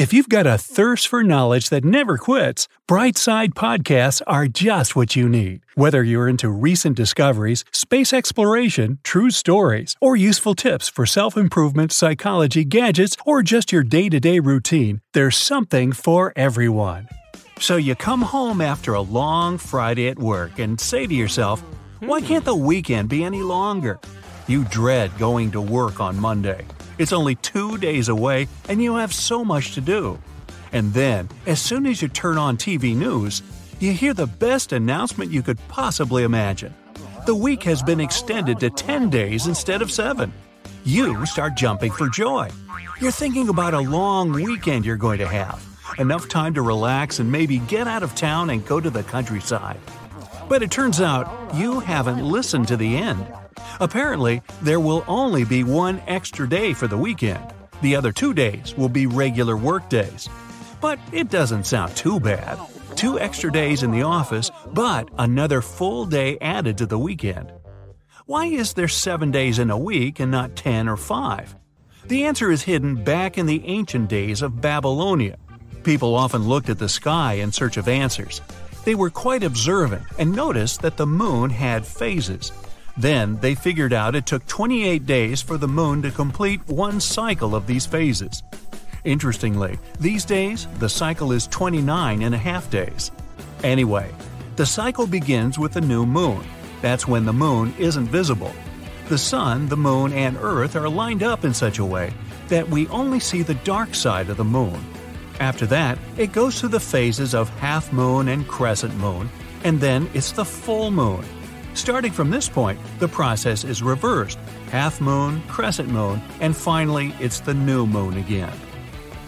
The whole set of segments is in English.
If you've got a thirst for knowledge that never quits, Brightside podcasts are just what you need. Whether you're into recent discoveries, space exploration, true stories, or useful tips for self improvement, psychology, gadgets, or just your day to day routine, there's something for everyone. So you come home after a long Friday at work and say to yourself, why can't the weekend be any longer? You dread going to work on Monday. It's only two days away and you have so much to do. And then, as soon as you turn on TV news, you hear the best announcement you could possibly imagine. The week has been extended to 10 days instead of 7. You start jumping for joy. You're thinking about a long weekend you're going to have, enough time to relax and maybe get out of town and go to the countryside. But it turns out you haven't listened to the end. Apparently, there will only be one extra day for the weekend. The other two days will be regular work days. But it doesn't sound too bad. Two extra days in the office, but another full day added to the weekend. Why is there seven days in a week and not ten or five? The answer is hidden back in the ancient days of Babylonia. People often looked at the sky in search of answers. They were quite observant and noticed that the moon had phases. Then they figured out it took 28 days for the moon to complete one cycle of these phases. Interestingly, these days, the cycle is 29 and a half days. Anyway, the cycle begins with the new moon. That's when the moon isn't visible. The sun, the moon, and Earth are lined up in such a way that we only see the dark side of the moon. After that, it goes through the phases of half moon and crescent moon, and then it's the full moon. Starting from this point, the process is reversed half moon, crescent moon, and finally it's the new moon again.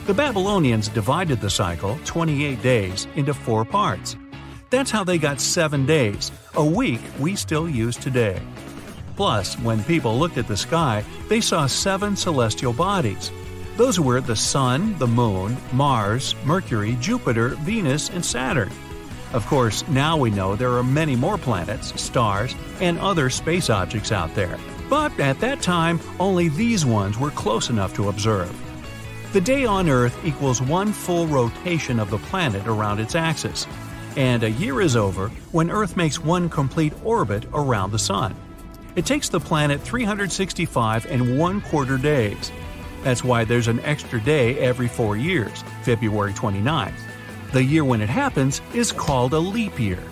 The Babylonians divided the cycle, 28 days, into four parts. That's how they got seven days, a week we still use today. Plus, when people looked at the sky, they saw seven celestial bodies. Those were the Sun, the Moon, Mars, Mercury, Jupiter, Venus, and Saturn. Of course, now we know there are many more planets, stars, and other space objects out there. But at that time, only these ones were close enough to observe. The day on Earth equals one full rotation of the planet around its axis, and a year is over when Earth makes one complete orbit around the Sun. It takes the planet 365 and one quarter days. That's why there's an extra day every four years, February 29th. The year when it happens is called a leap year.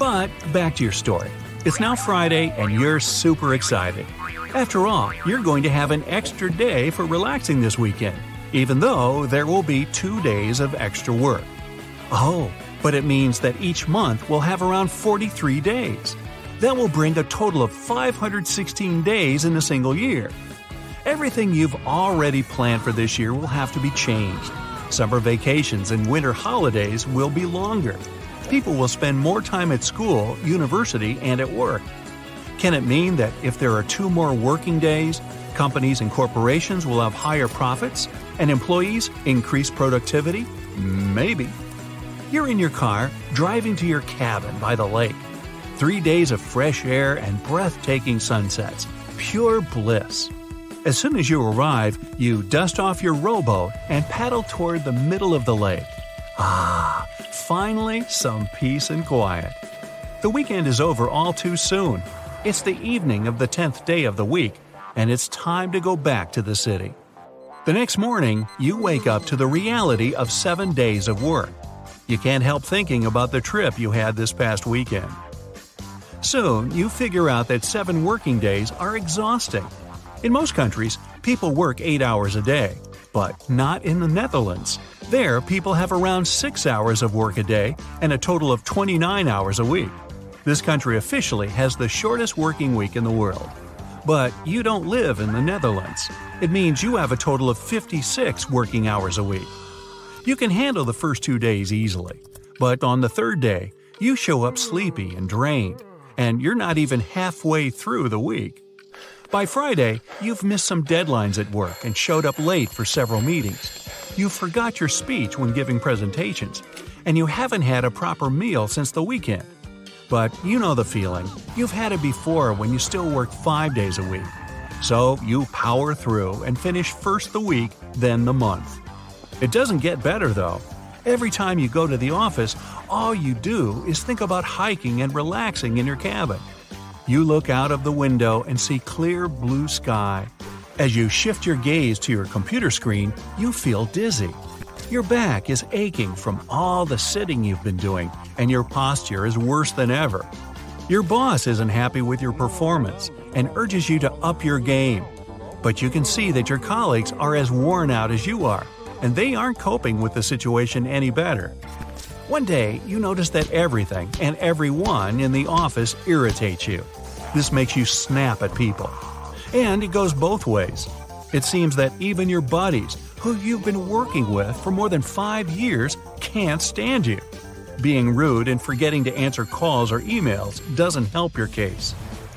But back to your story. It's now Friday and you're super excited. After all, you're going to have an extra day for relaxing this weekend, even though there will be two days of extra work. Oh, but it means that each month will have around 43 days. That will bring a total of 516 days in a single year. Everything you've already planned for this year will have to be changed. Summer vacations and winter holidays will be longer. People will spend more time at school, university, and at work. Can it mean that if there are two more working days, companies and corporations will have higher profits and employees increase productivity? Maybe. You're in your car, driving to your cabin by the lake. Three days of fresh air and breathtaking sunsets. Pure bliss. As soon as you arrive, you dust off your rowboat and paddle toward the middle of the lake. Ah, finally some peace and quiet. The weekend is over all too soon. It's the evening of the 10th day of the week, and it's time to go back to the city. The next morning, you wake up to the reality of seven days of work. You can't help thinking about the trip you had this past weekend. Soon, you figure out that seven working days are exhausting. In most countries, people work eight hours a day, but not in the Netherlands. There, people have around six hours of work a day and a total of 29 hours a week. This country officially has the shortest working week in the world. But you don't live in the Netherlands. It means you have a total of 56 working hours a week. You can handle the first two days easily, but on the third day, you show up sleepy and drained, and you're not even halfway through the week. By Friday, you've missed some deadlines at work and showed up late for several meetings. You forgot your speech when giving presentations, and you haven't had a proper meal since the weekend. But you know the feeling. You've had it before when you still work five days a week. So you power through and finish first the week, then the month. It doesn't get better though. Every time you go to the office, all you do is think about hiking and relaxing in your cabin. You look out of the window and see clear blue sky. As you shift your gaze to your computer screen, you feel dizzy. Your back is aching from all the sitting you've been doing, and your posture is worse than ever. Your boss isn't happy with your performance and urges you to up your game. But you can see that your colleagues are as worn out as you are and they aren't coping with the situation any better. One day, you notice that everything and everyone in the office irritates you. This makes you snap at people. And it goes both ways. It seems that even your buddies, who you've been working with for more than five years, can't stand you. Being rude and forgetting to answer calls or emails doesn't help your case.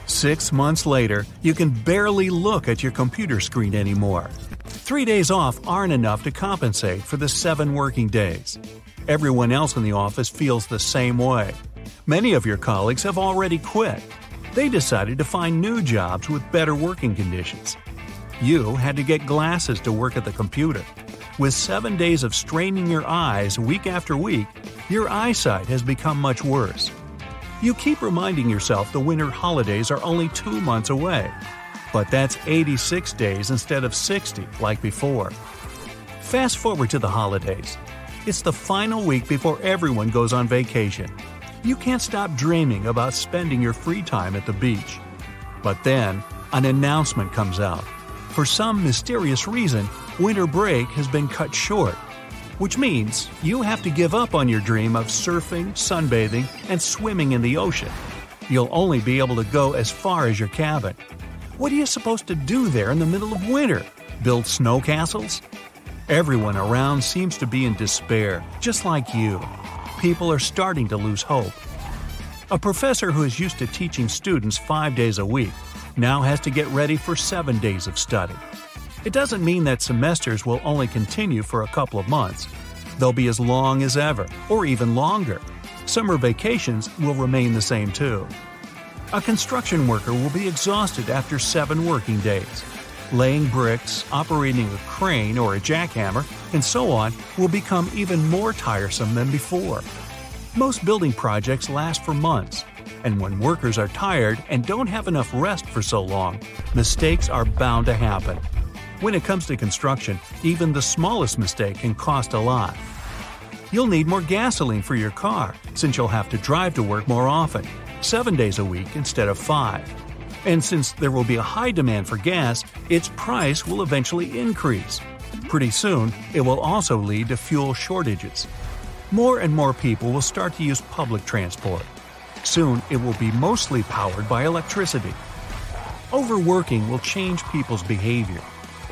Six months later, you can barely look at your computer screen anymore. Three days off aren't enough to compensate for the seven working days. Everyone else in the office feels the same way. Many of your colleagues have already quit. They decided to find new jobs with better working conditions. You had to get glasses to work at the computer. With seven days of straining your eyes week after week, your eyesight has become much worse. You keep reminding yourself the winter holidays are only two months away, but that's 86 days instead of 60 like before. Fast forward to the holidays. It's the final week before everyone goes on vacation. You can't stop dreaming about spending your free time at the beach. But then, an announcement comes out. For some mysterious reason, winter break has been cut short, which means you have to give up on your dream of surfing, sunbathing, and swimming in the ocean. You'll only be able to go as far as your cabin, what are you supposed to do there in the middle of winter? Build snow castles? Everyone around seems to be in despair, just like you. People are starting to lose hope. A professor who is used to teaching students five days a week now has to get ready for seven days of study. It doesn't mean that semesters will only continue for a couple of months. They'll be as long as ever, or even longer. Summer vacations will remain the same too. A construction worker will be exhausted after seven working days. Laying bricks, operating a crane or a jackhammer, and so on will become even more tiresome than before. Most building projects last for months, and when workers are tired and don't have enough rest for so long, mistakes are bound to happen. When it comes to construction, even the smallest mistake can cost a lot. You'll need more gasoline for your car, since you'll have to drive to work more often seven days a week instead of five. And since there will be a high demand for gas, its price will eventually increase. Pretty soon, it will also lead to fuel shortages. More and more people will start to use public transport. Soon, it will be mostly powered by electricity. Overworking will change people's behavior.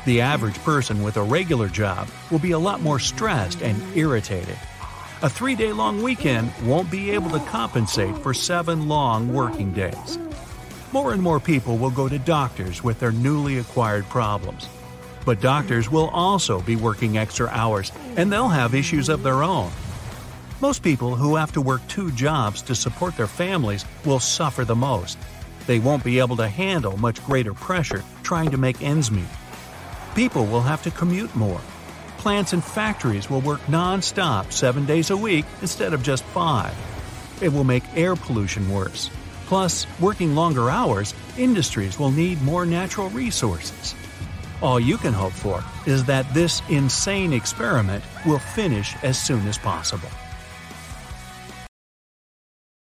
The average person with a regular job will be a lot more stressed and irritated. A three day long weekend won't be able to compensate for seven long working days. More and more people will go to doctors with their newly acquired problems. But doctors will also be working extra hours, and they'll have issues of their own. Most people who have to work two jobs to support their families will suffer the most. They won't be able to handle much greater pressure trying to make ends meet. People will have to commute more, plants and factories will work non stop seven days a week instead of just five. It will make air pollution worse. Plus, working longer hours, industries will need more natural resources. All you can hope for is that this insane experiment will finish as soon as possible.